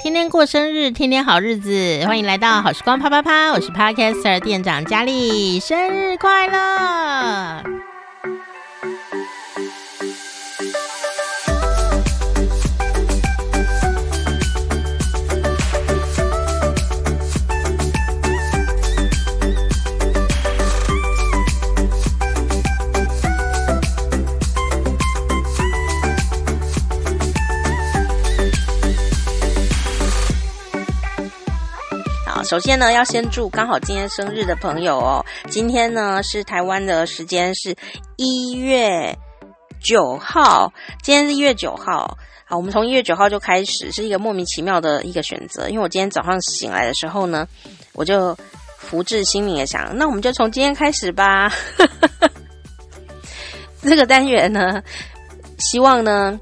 天天过生日，天天好日子，欢迎来到好时光啪啪啪，我是 Podcaster 店长佳丽，生日快乐！首先呢，要先祝刚好今天生日的朋友哦。今天呢是台湾的时间是一月九号，今天是一月九号。好，我们从一月九号就开始，是一个莫名其妙的一个选择。因为我今天早上醒来的时候呢，我就福至心灵的想，那我们就从今天开始吧。这个单元呢，希望呢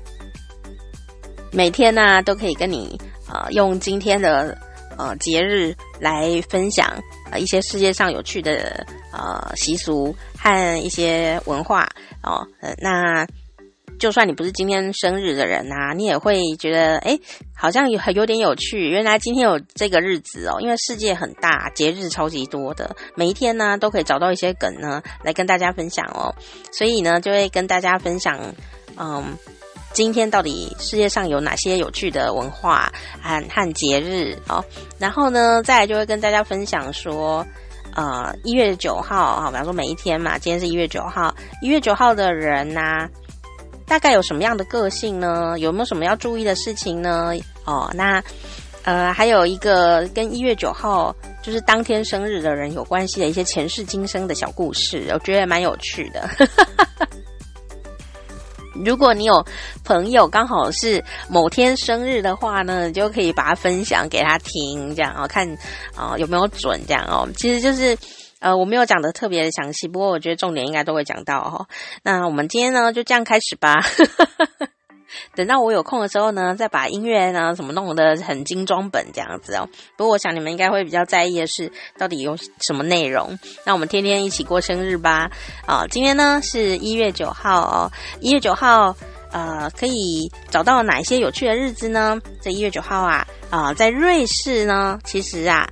每天呢、都可以跟你啊、用今天的。呃，节日来分享呃一些世界上有趣的呃习俗和一些文化哦。那就算你不是今天生日的人呐、你也会觉得诶，好像有有点有趣。原来今天有这个日子哦，因为世界很大，节日超级多的，每一天呢都可以找到一些梗呢来跟大家分享哦。所以呢，就会跟大家分享，嗯。今天到底世界上有哪些有趣的文化和和节日哦？然后呢，再来就会跟大家分享说，呃，一月九号啊，比方说每一天嘛，今天是一月九号，一月九号的人呐、大概有什么样的个性呢？有没有什么要注意的事情呢？哦，那呃，还有一个跟一月九号就是当天生日的人有关系的一些前世今生的小故事，我觉得蛮有趣的。如果你有朋友刚好是某天生日的话呢，你就可以把它分享给他听，这样、哦，看啊、哦、有没有准这样哦。其实就是呃，我没有讲的特别的详细，不过我觉得重点应该都会讲到、哦。那我们今天呢就这样开始吧。等到我有空的时候呢，再把音乐呢什么弄得很精装本这样子哦。不过我想你们应该会比较在意的是到底有什么内容。那我们天天一起过生日吧！啊、今天呢是一月九号哦，一月九号呃可以找到哪一些有趣的日子呢？在一月九号啊啊、在瑞士呢，其实啊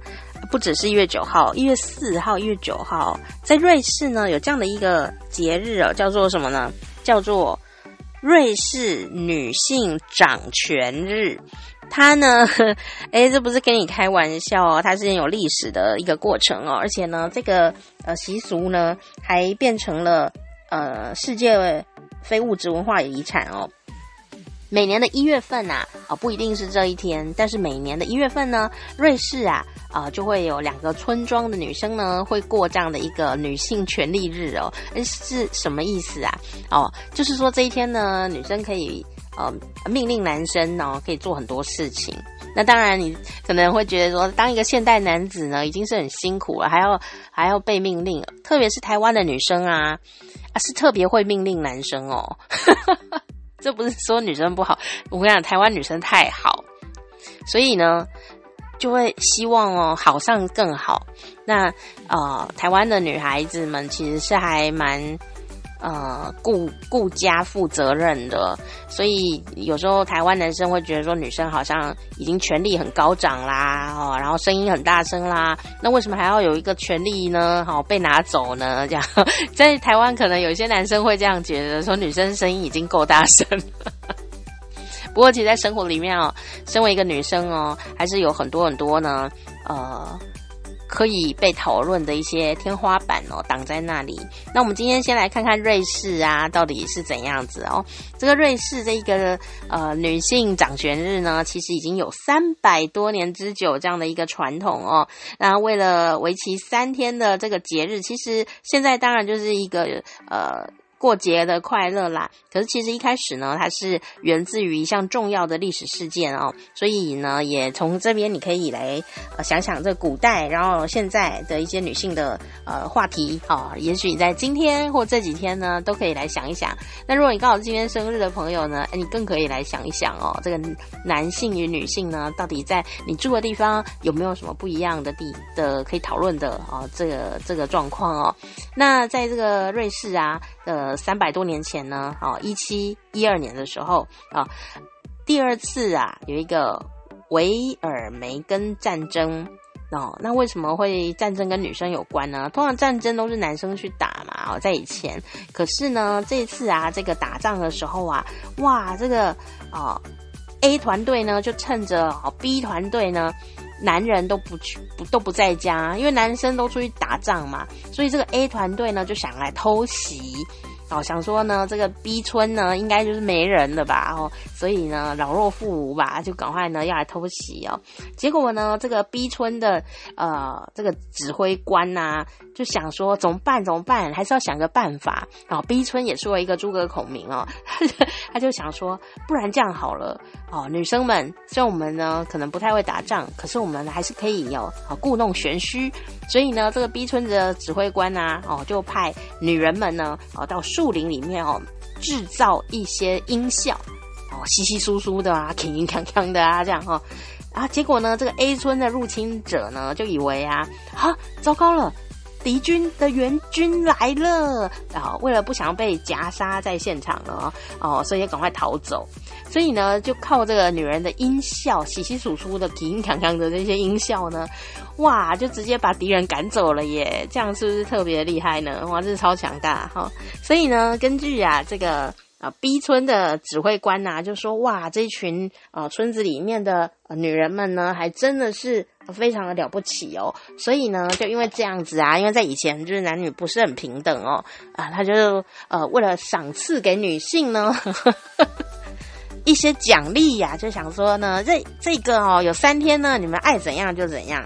不只是一月九号，一月四号、一月九号，在瑞士呢有这样的一个节日哦，叫做什么呢？叫做。瑞士女性掌权日，它呢，诶，这不是跟你开玩笑哦，它是有历史的一个过程哦，而且呢，这个呃习俗呢，还变成了呃世界非物质文化遗产哦。每年的一月份啊，啊不一定是这一天，但是每年的一月份呢，瑞士啊啊就会有两个村庄的女生呢会过这样的一个女性权利日哦，是什么意思啊？哦，就是说这一天呢，女生可以呃命令男生呢可以做很多事情。那当然你可能会觉得说，当一个现代男子呢已经是很辛苦了，还要还要被命令，特别是台湾的女生啊啊是特别会命令男生哦。这不是说女生不好，我跟你讲，台湾女生太好，所以呢，就会希望哦好上更好。那呃，台湾的女孩子们其实是还蛮。呃，顾顾家负责任的，所以有时候台湾男生会觉得说女生好像已经权力很高涨啦，哦，然后声音很大声啦，那为什么还要有一个权力呢？好，被拿走呢？这样，在台湾可能有些男生会这样觉得，说女生声音已经够大声了。不过，其实，在生活里面哦，身为一个女生哦，还是有很多很多呢，呃。可以被讨论的一些天花板哦，挡在那里。那我们今天先来看看瑞士啊，到底是怎样子哦？这个瑞士这一个呃女性掌权日呢，其实已经有三百多年之久这样的一个传统哦。那为了为期三天的这个节日，其实现在当然就是一个呃。过节的快乐啦！可是其实一开始呢，它是源自于一项重要的历史事件哦，所以呢，也从这边你可以来呃想想这古代，然后现在的一些女性的呃话题哦，也许你在今天或这几天呢，都可以来想一想。那如果你刚好是今天生日的朋友呢，诶，你更可以来想一想哦，这个男性与女性呢，到底在你住的地方有没有什么不一样的地的可以讨论的哦，这个这个状况哦。那在这个瑞士啊。呃，三百多年前呢，哦，一七一二年的时候啊，第二次啊，有一个维尔梅根战争哦。那为什么会战争跟女生有关呢？通常战争都是男生去打嘛，哦，在以前。可是呢，这次啊，这个打仗的时候啊，哇，这个啊、哦、A 团队呢，就趁着哦 B 团队呢。男人都不去，不都不在家，因为男生都出去打仗嘛，所以这个 A 团队呢就想来偷袭。哦，想说呢，这个 B 村呢，应该就是没人了吧？哦，所以呢，老弱妇孺吧，就赶快呢要来偷袭哦。结果呢，这个 B 村的呃这个指挥官呐、就想说怎么办？怎么办？还是要想个办法。然后，B 村也说了一个诸葛孔明哦，他就想说，不然这样好了哦，女生们，虽然我们呢可能不太会打仗，可是我们还是可以有哦故弄玄虚。所以呢，这个 B 村的指挥官呐、啊，哦，就派女人们呢，哦到。树林里面哦，制造一些音效哦，稀稀疏疏的啊，铿铿锵锵的啊，这样哈、哦，啊，结果呢，这个 A 村的入侵者呢，就以为啊，啊，糟糕了，敌军的援军来了，然后为了不想被夹杀在现场呢哦，所以要赶快逃走，所以呢，就靠这个女人的音效，稀稀疏疏的、铿铿锵锵的这些音效呢。哇，就直接把敌人赶走了耶！这样是不是特别厉害呢？哇，这是超强大哈！所以呢，根据啊这个啊 B 村的指挥官呐、就说哇，这群啊村子里面的、啊、女人们呢，还真的是非常的了不起哦。所以呢，就因为这样子啊，因为在以前就是男女不是很平等哦啊，他就呃为了赏赐给女性呢呵呵 一些奖励呀，就想说呢，这这个哦有三天呢，你们爱怎样就怎样。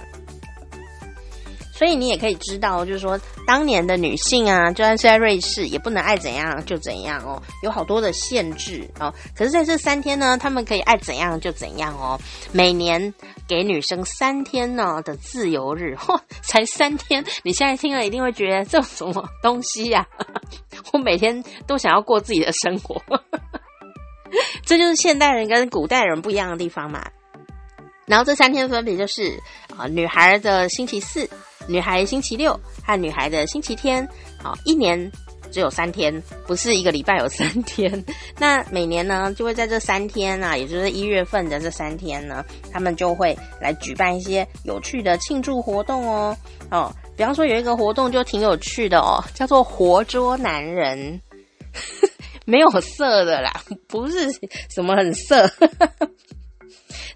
所以你也可以知道，就是说，当年的女性啊，就算是在瑞士，也不能爱怎样就怎样哦，有好多的限制哦。可是在这三天呢，她们可以爱怎样就怎样哦。每年给女生三天呢的自由日，嚯，才三天！你现在听了一定会觉得这什么东西呀？我每天都想要过自己的生活，这就是现代人跟古代人不一样的地方嘛。然后这三天分别就是啊，女孩的星期四。女孩星期六和女孩的星期天，好，一年只有三天，不是一个礼拜有三天。那每年呢，就会在这三天啊，也就是一月份的这三天呢，他们就会来举办一些有趣的庆祝活动哦。哦，比方说有一个活动就挺有趣的哦，叫做活捉男人，没有色的啦，不是什么很色，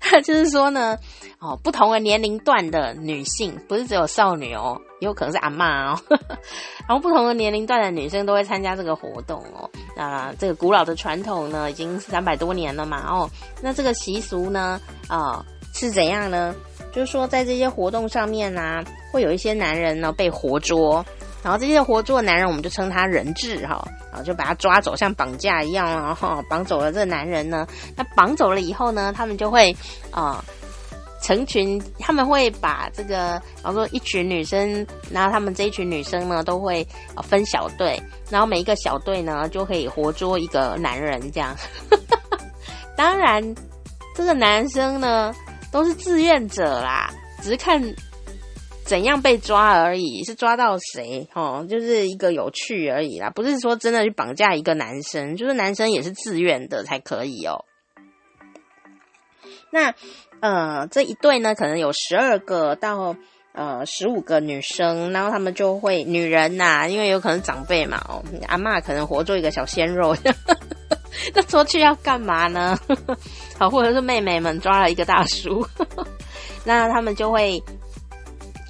就是说呢。哦，不同的年龄段的女性，不是只有少女哦，也有可能是阿妈哦。然后不同的年龄段的女生都会参加这个活动哦。那这个古老的传统呢，已经三百多年了嘛哦。那这个习俗呢，啊、是怎样呢？就是说在这些活动上面呢、啊，会有一些男人呢被活捉，然后这些活捉的男人，我们就称他人质哈，然后就把他抓走，像绑架一样啊，绑走了这个男人呢。那绑走了以后呢，他们就会啊。成群，他们会把这个，比方说一群女生，然后他们这一群女生呢，都会分小队，然后每一个小队呢，就可以活捉一个男人，这样。当然，这个男生呢，都是志愿者啦，只是看怎样被抓而已，是抓到谁哦，就是一个有趣而已啦，不是说真的去绑架一个男生，就是男生也是自愿的才可以哦。那。呃，这一队呢，可能有十二个到呃十五个女生，然后他们就会女人呐、因为有可能长辈嘛，哦，阿嬷可能活捉一个小鲜肉，那出去要干嘛呢？好，或者是妹妹们抓了一个大叔，那他们就会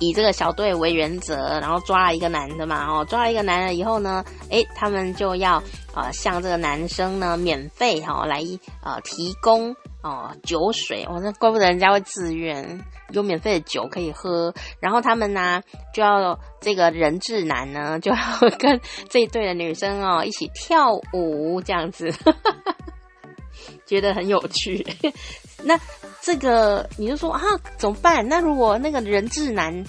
以这个小队为原则，然后抓了一个男的嘛，哦，抓了一个男的以后呢，诶，他们就要呃向这个男生呢免费哈、哦、来呃提供。哦，酒水哦，那怪不得人家会自愿有免费的酒可以喝。然后他们呢，就要这个人质男呢，就要 跟这一队的女生哦一起跳舞，这样子，觉得很有趣。那这个你就说啊，怎么办？那如果那个人质男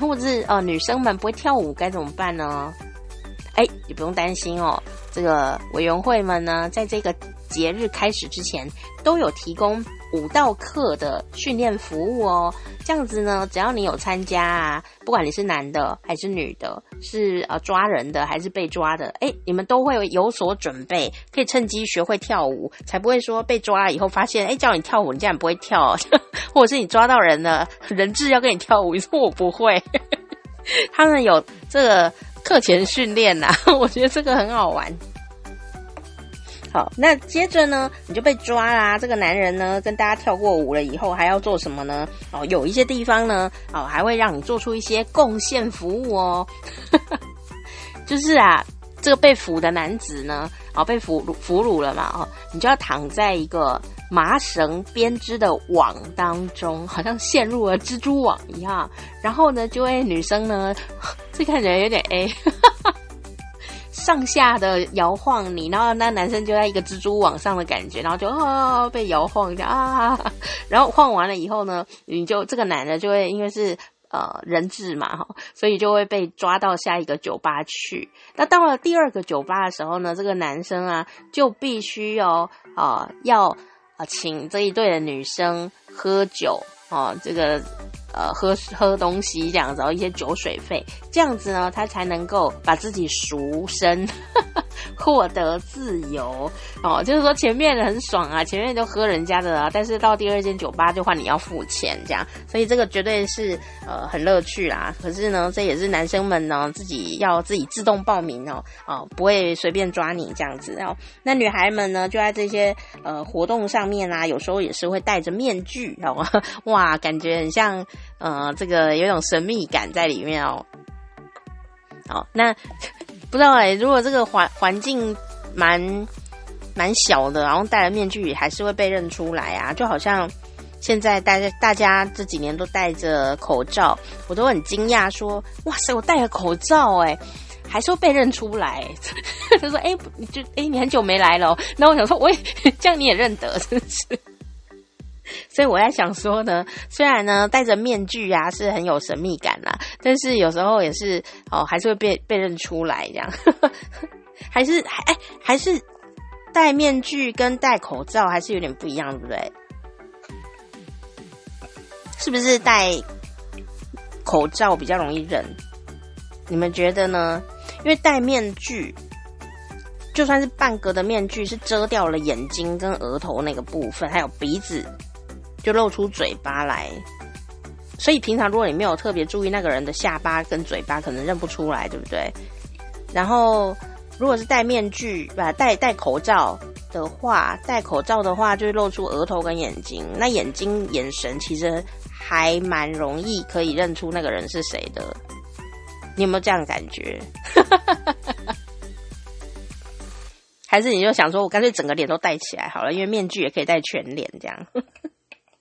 或者是呃女生们不会跳舞，该怎么办呢？哎，你不用担心哦，这个委员会们呢，在这个。节日开始之前，都有提供舞蹈课的训练服务哦。这样子呢，只要你有参加啊，不管你是男的还是女的，是呃抓人的还是被抓的，诶，你们都会有所准备，可以趁机学会跳舞，才不会说被抓了以后发现，诶，叫你跳舞你竟然不会跳，或者是你抓到人了，人质要跟你跳舞，你说我不会。他们有这个课前训练呐，我觉得这个很好玩。好，那接着呢，你就被抓啦。这个男人呢，跟大家跳过舞了以后，还要做什么呢？哦，有一些地方呢，哦，还会让你做出一些贡献服务哦。就是啊，这个被俘的男子呢，哦，被俘俘虏了嘛，哦，你就要躺在一个麻绳编织的网当中，好像陷入了蜘蛛网一样。然后呢，就会女生呢，这看起来有点 A。上下的摇晃你，然后那男生就在一个蜘蛛网上的感觉，然后就啊被摇晃一下啊，然后晃完了以后呢，你就这个男的就会因为是呃人质嘛哈，所以就会被抓到下一个酒吧去。那到了第二个酒吧的时候呢，这个男生啊就必须要啊、要啊、请这一对的女生喝酒哦，这个。呃，喝喝东西这样子，然后一些酒水费，这样子呢，他才能够把自己赎身，获得自由哦。就是说前面很爽啊，前面就喝人家的啊，但是到第二间酒吧就换你要付钱这样，所以这个绝对是呃很乐趣啦。可是呢，这也是男生们呢自己要自己自动报名哦，哦，不会随便抓你这样子哦。那女孩们呢，就在这些呃活动上面啊，有时候也是会戴着面具哦，哇，感觉很像。呃，这个有种神秘感在里面哦。好，那不知道哎，如果这个环环境蛮蛮小的，然后戴了面具还是会被认出来啊，就好像现在大家大家这几年都戴着口罩，我都很惊讶说，哇塞，我戴了口罩哎，还是会被认出来。他说，哎，你就哎，你很久没来了哦。那我想说，我也，这样你也认得，是不是？所以我在想说呢，虽然呢戴着面具啊是很有神秘感啦，但是有时候也是哦，还是会被被认出来这样，还是还哎还是戴面具跟戴口罩还是有点不一样，对不对？是不是戴口罩比较容易认？你们觉得呢？因为戴面具，就算是半格的面具，是遮掉了眼睛跟额头那个部分，还有鼻子。就露出嘴巴来，所以平常如果你没有特别注意那个人的下巴跟嘴巴，可能认不出来，对不对？然后如果是戴面具，不戴戴口罩的话，戴口罩的话就会露出额头跟眼睛，那眼睛眼神其实还蛮容易可以认出那个人是谁的。你有没有这样的感觉？还是你就想说，我干脆整个脸都戴起来好了，因为面具也可以戴全脸这样。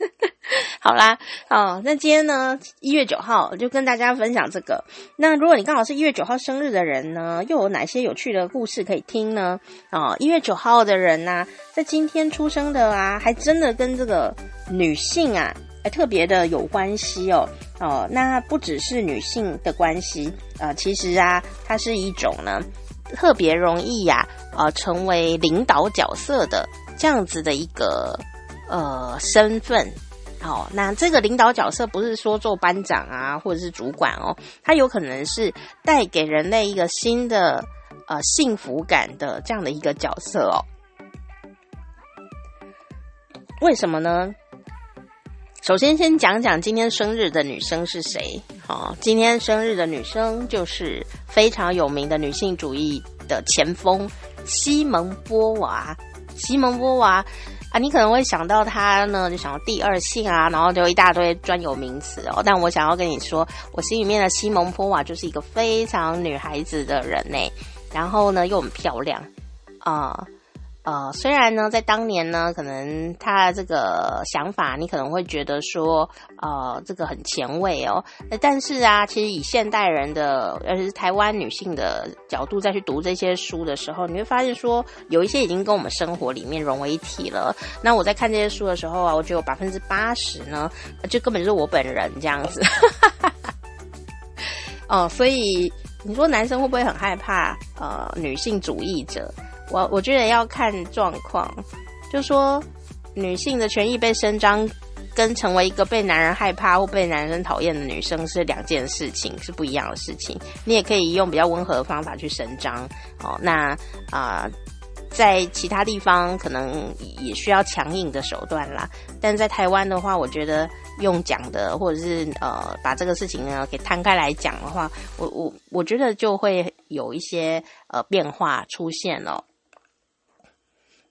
好啦，哦，那今天呢，一月九号就跟大家分享这个。那如果你刚好是一月九号生日的人呢，又有哪些有趣的故事可以听呢？哦，一月九号的人呢、在今天出生的啊，还真的跟这个女性啊，还特别的有关系哦。哦，那不只是女性的关系，呃，其实啊，它是一种呢，特别容易呀、啊，呃，成为领导角色的这样子的一个。呃，身份，好，那这个领导角色不是说做班长啊，或者是主管哦，他有可能是带给人类一个新的呃幸福感的这样的一个角色哦。为什么呢？首先，先讲讲今天生日的女生是谁。好，今天生日的女生就是非常有名的女性主义的前锋西蒙波娃。西蒙波娃。啊，你可能会想到他呢，就想到第二性啊，然后就一大堆专有名词哦。但我想要跟你说，我心里面的西蒙波娃就是一个非常女孩子的人呢，然后呢又很漂亮啊。呃，虽然呢，在当年呢，可能他的这个想法，你可能会觉得说，呃，这个很前卫哦。但是啊，其实以现代人的，尤其是台湾女性的角度再去读这些书的时候，你会发现说，有一些已经跟我们生活里面融为一体了。那我在看这些书的时候啊，我觉得有百分之八十呢，就根本就是我本人这样子。哦，所以你说男生会不会很害怕？呃，女性主义者？我我觉得要看状况，就说女性的权益被伸张，跟成为一个被男人害怕或被男人讨厌的女生是两件事情，是不一样的事情。你也可以用比较温和的方法去伸张哦。那啊。在其他地方可能也需要强硬的手段啦，但在台湾的话，我觉得用讲的或者是呃把这个事情呢给摊开来讲的话，我我我觉得就会有一些呃变化出现了。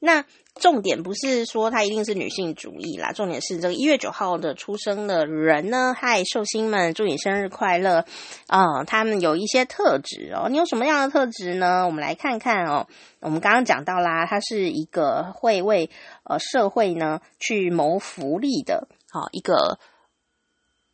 那。重点不是说他一定是女性主义啦，重点是这个一月九号的出生的人呢，嗨，寿星们，祝你生日快乐啊、他们有一些特质哦，你有什么样的特质呢？我们来看看哦。我们刚刚讲到啦，他是一个会为呃社会呢去谋福利的，好、一个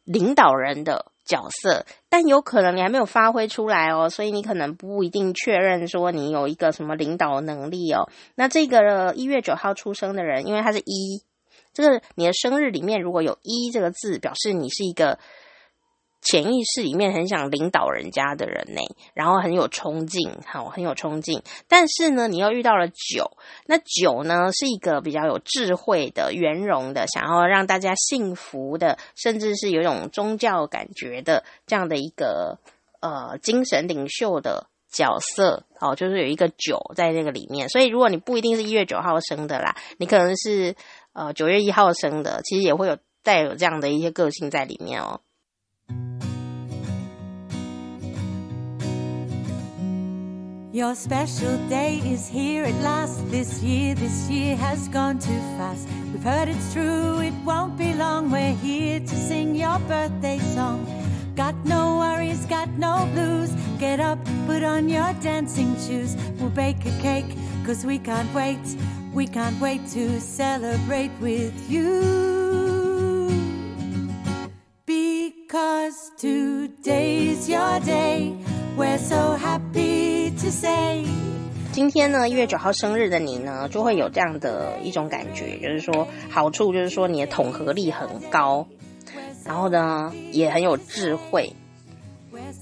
领导人的。角色，但有可能你还没有发挥出来哦，所以你可能不一定确认说你有一个什么领导能力哦。那这个一月九号出生的人，因为他是一，这个你的生日里面如果有一这个字，表示你是一个。潜意识里面很想领导人家的人呢，然后很有冲劲，好，很有冲劲。但是呢，你又遇到了九，那九呢是一个比较有智慧的、圆融的，想要让大家幸福的，甚至是有一种宗教感觉的这样的一个呃精神领袖的角色，哦，就是有一个九在那个里面。所以，如果你不一定是一月九号生的啦，你可能是呃九月一号生的，其实也会有带有这样的一些个性在里面哦。Your special day is here at last. This year, this year has gone too fast. We've heard it's true, it won't be long. We're here to sing your birthday song. Got no worries, got no blues. Get up, put on your dancing shoes. We'll bake a cake, cause we can't wait. We can't wait to celebrate with you. Because today's your day. We're so happy. 今天呢，一月九号生日的你呢，就会有这样的一种感觉，就是说好处就是说你的统合力很高，然后呢也很有智慧。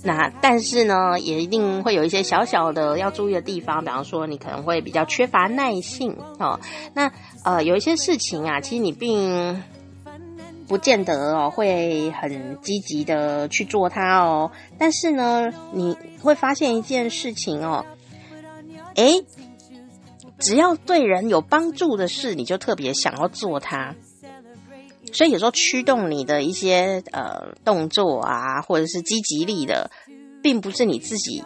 那但是呢，也一定会有一些小小的要注意的地方，比方说你可能会比较缺乏耐性哦。那呃，有一些事情啊，其实你并不见得哦会很积极的去做它哦，但是呢，你会发现一件事情哦，诶，只要对人有帮助的事，你就特别想要做它。所以有时候驱动你的一些呃动作啊，或者是积极力的，并不是你自己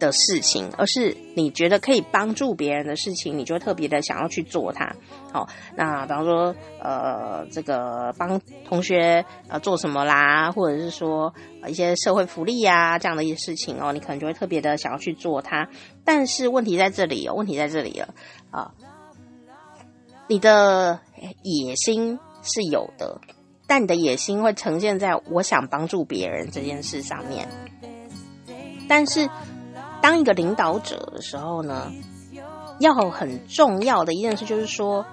的事情，而是你觉得可以帮助别人的事情，你就特别的想要去做它。好，那比方说，呃，这个帮同学呃做什么啦，或者是说一些社会福利呀、啊、这样的一些事情哦，你可能就会特别的想要去做它。但是问题在这里哦，问题在这里了啊，你的野心是有的，但你的野心会呈现在我想帮助别人这件事上面，但是。当一个领导者的时候呢，要很重要的一件事就是说，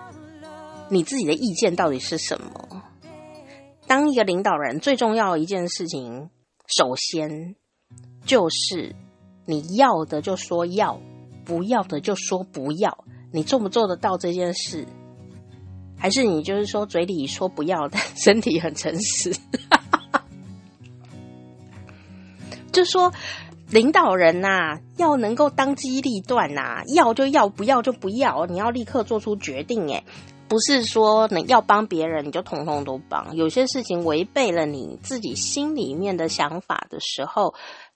你自己的意见到底是什么？当一个领导人最重要的一件事情，首先就是你要的就说要，不要的就说不要。你做不做得到这件事？还是你就是说嘴里说不要，但身体很诚实？就说。领导人呐、啊，要能够当机立断呐、啊，要就要，不要就不要，你要立刻做出决定。诶，不是说你要帮别人你就统统都帮，有些事情违背了你自己心里面的想法的时候，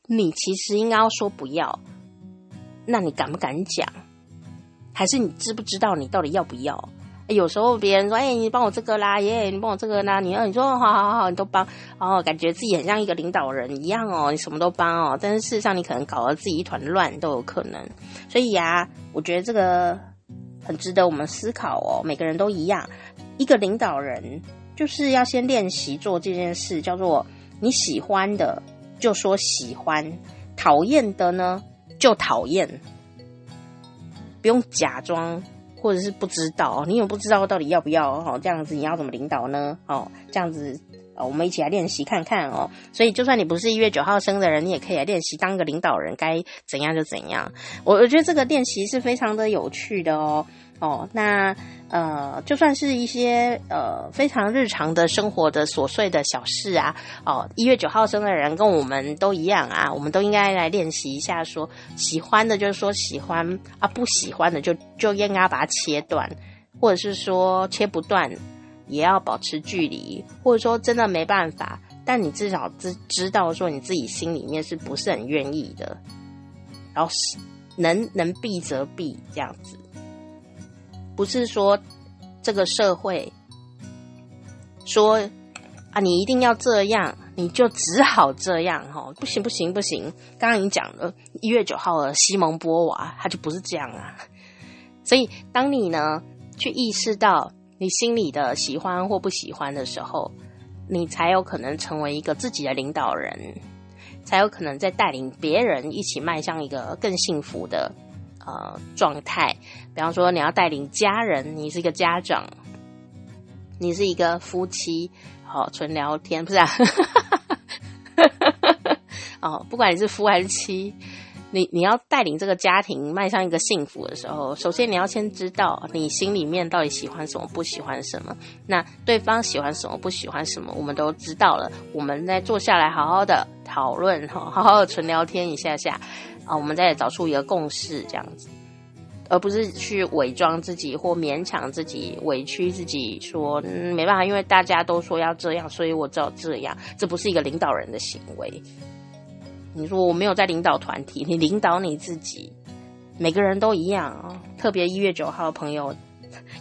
你其实应该要说不要。那你敢不敢讲？还是你知不知道你到底要不要？有时候别人说：“哎、你帮我这个啦，耶，你帮我这个啦。”你要，你说：“好好好，你都帮。”哦，感觉自己很像一个领导人一样哦，你什么都帮哦。但是事实上，你可能搞得自己一团乱都有可能。所以呀、啊，我觉得这个很值得我们思考哦。每个人都一样，一个领导人就是要先练习做这件事，叫做你喜欢的就说喜欢，讨厌的呢就讨厌，不用假装。或者是不知道，你有不知道到底要不要哦？这样子你要怎么领导呢？哦，这样子，我们一起来练习看看哦。所以，就算你不是一月九号生的人，你也可以来练习当个领导人，该怎样就怎样。我我觉得这个练习是非常的有趣的哦。哦，那呃，就算是一些呃非常日常的生活的琐碎的小事啊，哦，一月九号生的人跟我们都一样啊，我们都应该来练习一下说，说喜欢的就是说喜欢啊，不喜欢的就就应该把它切断，或者是说切不断也要保持距离，或者说真的没办法，但你至少知知道说你自己心里面是不是很愿意的，然后是能能避则避这样子。不是说这个社会说啊，你一定要这样，你就只好这样哈？不行不行不行！刚刚已经讲了，一月九号的西蒙波娃，他就不是这样啊。所以，当你呢去意识到你心里的喜欢或不喜欢的时候，你才有可能成为一个自己的领导人，才有可能在带领别人一起迈向一个更幸福的。呃，状态，比方说你要带领家人，你是一个家长，你是一个夫妻，好、哦，纯聊天，不是啊？哦，不管你是夫还是妻，你你要带领这个家庭迈向一个幸福的时候，首先你要先知道你心里面到底喜欢什么，不喜欢什么。那对方喜欢什么，不喜欢什么，我们都知道了。我们再坐下来好好的讨论，好好的纯聊天一下下。啊，我们再找出一个共识，这样子，而不是去伪装自己或勉强自己、委屈自己，说嗯没办法，因为大家都说要这样，所以我只好这样。这不是一个领导人的行为。你说我没有在领导团体，你领导你自己。每个人都一样啊，特别一月九号的朋友，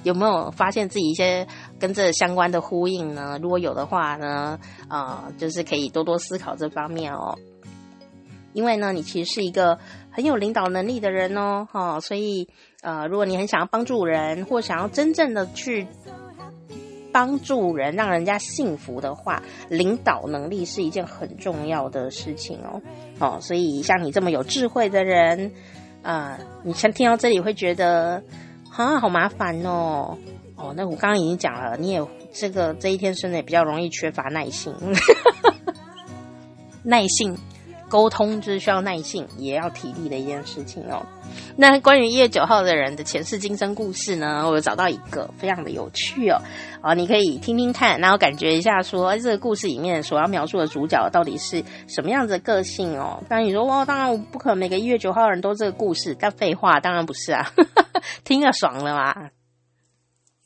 有没有发现自己一些跟这相关的呼应呢？如果有的话呢，啊、就是可以多多思考这方面哦。因为呢，你其实是一个很有领导能力的人哦，哈、所以呃，如果你很想要帮助人，或想要真正的去帮助人，让人家幸福的话，领导能力是一件很重要的事情哦，哦，所以像你这么有智慧的人，啊、你先听到这里会觉得啊，好麻烦哦，哦，那我刚刚已经讲了，你也这个这一天生的也比较容易缺乏耐性，耐性。沟通就是需要耐性，也要体力的一件事情哦。那关于一月九号的人的前世今生故事呢，我有找到一个非常的有趣哦。啊，你可以听听看，然后感觉一下说，这个故事里面所要描述的主角到底是什么样子的个性哦。当然你说，哇，当然我不可能每个一月九号的人都这个故事，但废话，当然不是啊，听了爽了嘛。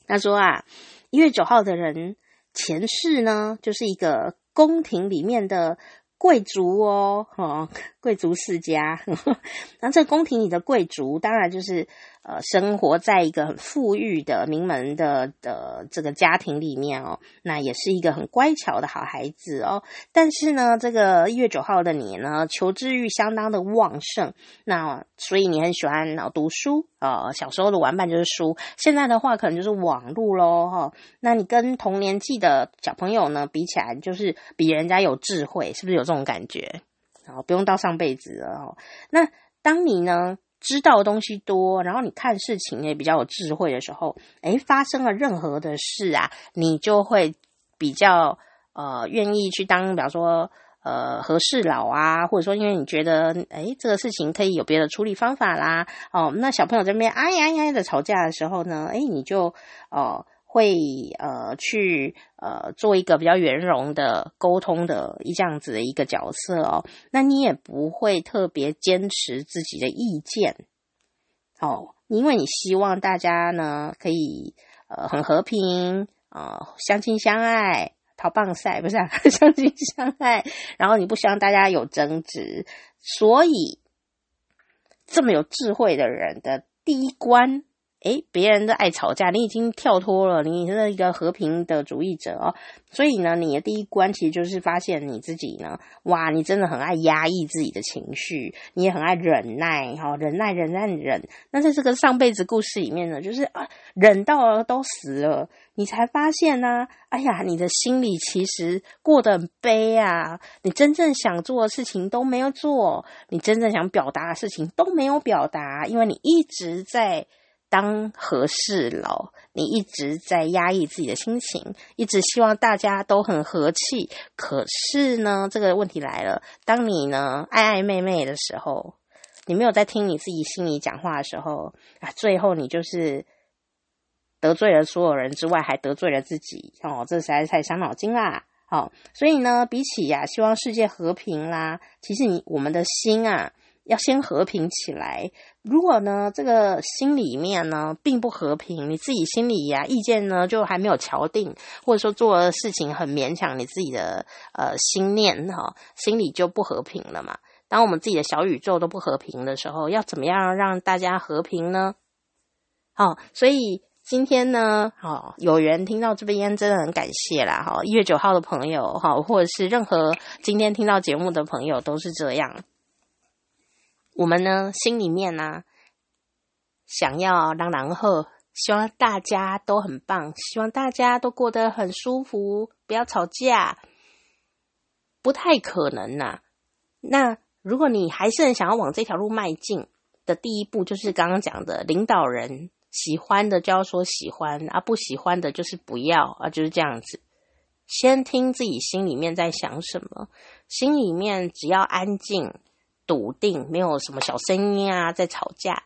他说啊，一月九号的人前世呢，就是一个宫廷里面的。贵族哦，哦，贵族世家。那这个宫廷里的贵族，当然就是。呃，生活在一个很富裕的名门的的这个家庭里面哦，那也是一个很乖巧的好孩子哦。但是呢，这个一月九号的你呢，求知欲相当的旺盛，那所以你很喜欢啊读书啊，呃，小时候的玩伴就是书，现在的话可能就是网络喽哈。那你跟同年纪的小朋友呢比起来，就是比人家有智慧，是不是有这种感觉？啊，不用到上辈子了哦。那当你呢？知道的东西多，然后你看事情也比较有智慧的时候，诶，发生了任何的事啊，你就会比较呃愿意去当，比方说呃和事佬啊，或者说因为你觉得诶这个事情可以有别的处理方法啦，哦，那小朋友这边哎呀哎呀的吵架的时候呢，诶你就哦。会呃去呃做一个比较圆融的沟通的一这样子的一个角色哦，那你也不会特别坚持自己的意见哦，因为你希望大家呢可以呃很和平啊、呃、相亲相爱，逃棒赛不是、相亲相爱，然后你不希望大家有争执，所以这么有智慧的人的第一关。诶，别人都爱吵架，你已经跳脱了，你是一个和平的主义者哦。所以呢，你的第一关其实就是发现你自己呢，哇，你真的很爱压抑自己的情绪，你也很爱忍耐，哈，忍耐，忍耐，忍。那在这个上辈子故事里面呢，就是啊，忍到了都死了，你才发现呢，哎呀，你的心里其实过得很悲啊，你真正想做的事情都没有做，你真正想表达的事情都没有表达，因为你一直在。当和事佬，你一直在压抑自己的心情，一直希望大家都很和气。可是呢，这个问题来了，当你呢暧暧昧昧的时候，你没有在听你自己心里讲话的时候啊，最后你就是得罪了所有人之外，还得罪了自己哦，这实在是太伤脑筋啦。好，所以呢，比起呀、希望世界和平啦，其实你我们的心啊，要先和平起来。如果呢，这个心里面呢，并不和平，你自己心里呀、意见呢，就还没有敲定，或者说做事情很勉强，你自己的呃心念哈、心里就不和平了嘛。当我们自己的小宇宙都不和平的时候，要怎么样让大家和平呢？好、哦，所以。今天呢，好，有缘听到这边真的很感谢啦，哈，一月九号的朋友，哈，或者是任何今天听到节目的朋友都是这样。我们呢，心里面呢、想要让然后希望大家都很棒，希望大家都过得很舒服，不要吵架，不太可能呐、那如果你还是很想要往这条路迈进的第一步，就是刚刚讲的领导人。喜欢的就要说喜欢啊，不喜欢的就是不要啊，就是这样子。先听自己心里面在想什么，心里面只要安静、笃定，没有什么小声音啊，在吵架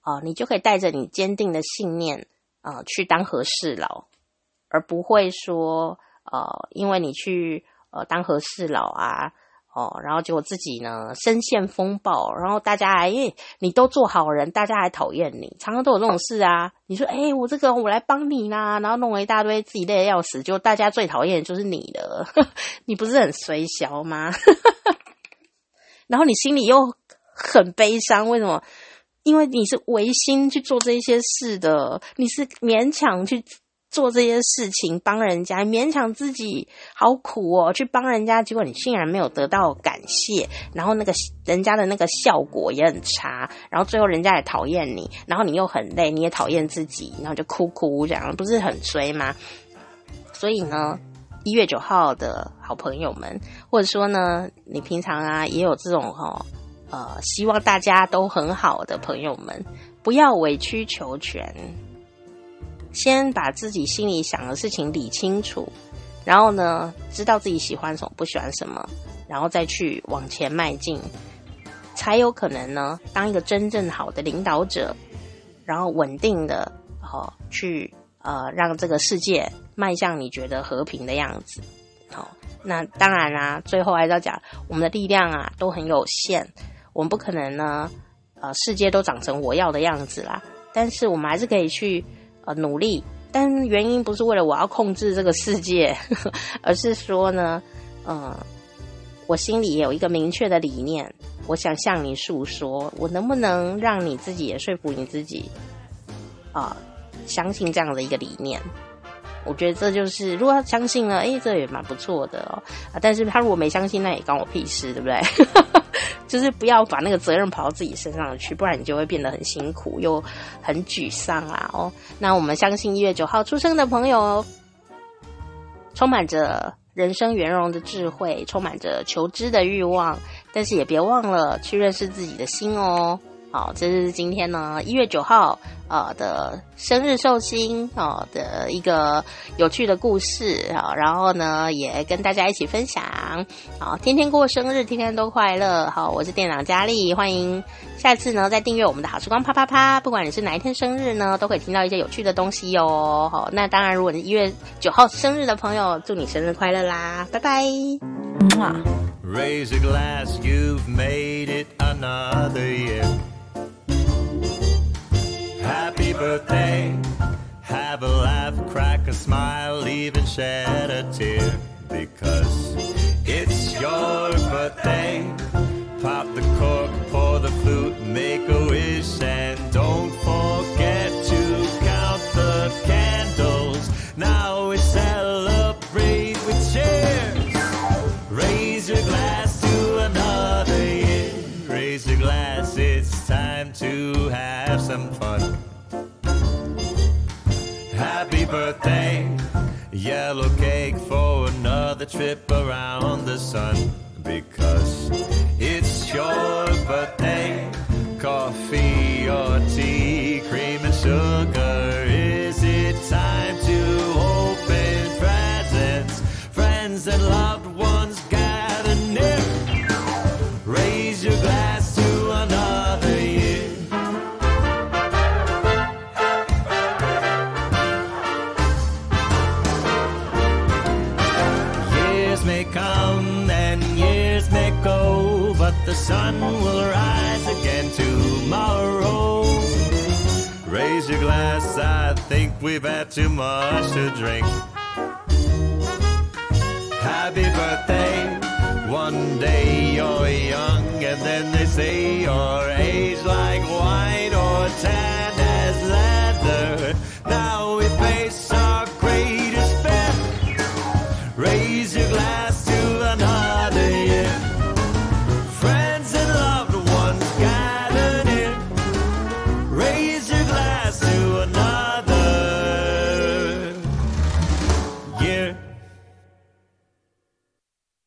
啊，你就可以带着你坚定的信念啊，去当和事佬，而不会说呃，因为你去呃当和事佬啊。哦，然后结果自己呢深陷风暴，然后大家还，因为你都做好人，大家还讨厌你，常常都有这种事啊。你说，哎，我这个我来帮你啦，然后弄了一大堆，自己累得要死，就大家最讨厌的就是你了，你不是很衰小吗？然后你心里又很悲伤，为什么？因为你是违心去做这些事的，你是勉强去。做这些事情帮人家，勉强自己好苦哦，去帮人家，结果你竟然没有得到感谢，然后那个人家的那个效果也很差，然后最后人家也讨厌你，然后你又很累，你也讨厌自己，然后就哭哭这样，不是很衰吗？所以呢，一月九号的好朋友们，或者说呢，你平常啊也有这种哈、哦，呃，希望大家都很好的朋友们，不要委曲求全。先把自己心里想的事情理清楚，然后呢，知道自己喜欢什么，不喜欢什么，然后再去往前迈进，才有可能呢，当一个真正好的领导者，然后稳定的哦，去呃，让这个世界迈向你觉得和平的样子。好、那当然啦，最后还是要讲，我们的力量啊都很有限，我们不可能呢，呃，世界都长成我要的样子啦，但是我们还是可以去。呃，努力，但原因不是为了我要控制这个世界，而是说呢，嗯、呃，我心里也有一个明确的理念，我想向你诉说，我能不能让你自己也说服你自己，啊、相信这样的一个理念？我觉得这就是，如果他相信了，诶，这也蛮不错的哦。啊，但是他如果没相信，那也关我屁事，对不对？就是不要把那个责任跑到自己身上去，不然你就会变得很辛苦又很沮丧啊！哦，那我们相信一月九号出生的朋友，充满着人生圆融的智慧，充满着求知的欲望，但是也别忘了去认识自己的心哦。好，这是今天呢一月九号呃的生日寿星哦的一个有趣的故事啊，然后呢也跟大家一起分享。好，天天过生日，天天都快乐。好，我是店长佳丽，欢迎下次呢再订阅我们的好时光啪啪啪。不管你是哪一天生日呢，都可以听到一些有趣的东西哟。好，那当然，如果你一月九号生日的朋友，祝你生日快乐啦，拜拜。Raise a glass, you've made it another year. Birthday, have a laugh, crack a smile, even shed a tear. Because trip around the sun. Drink.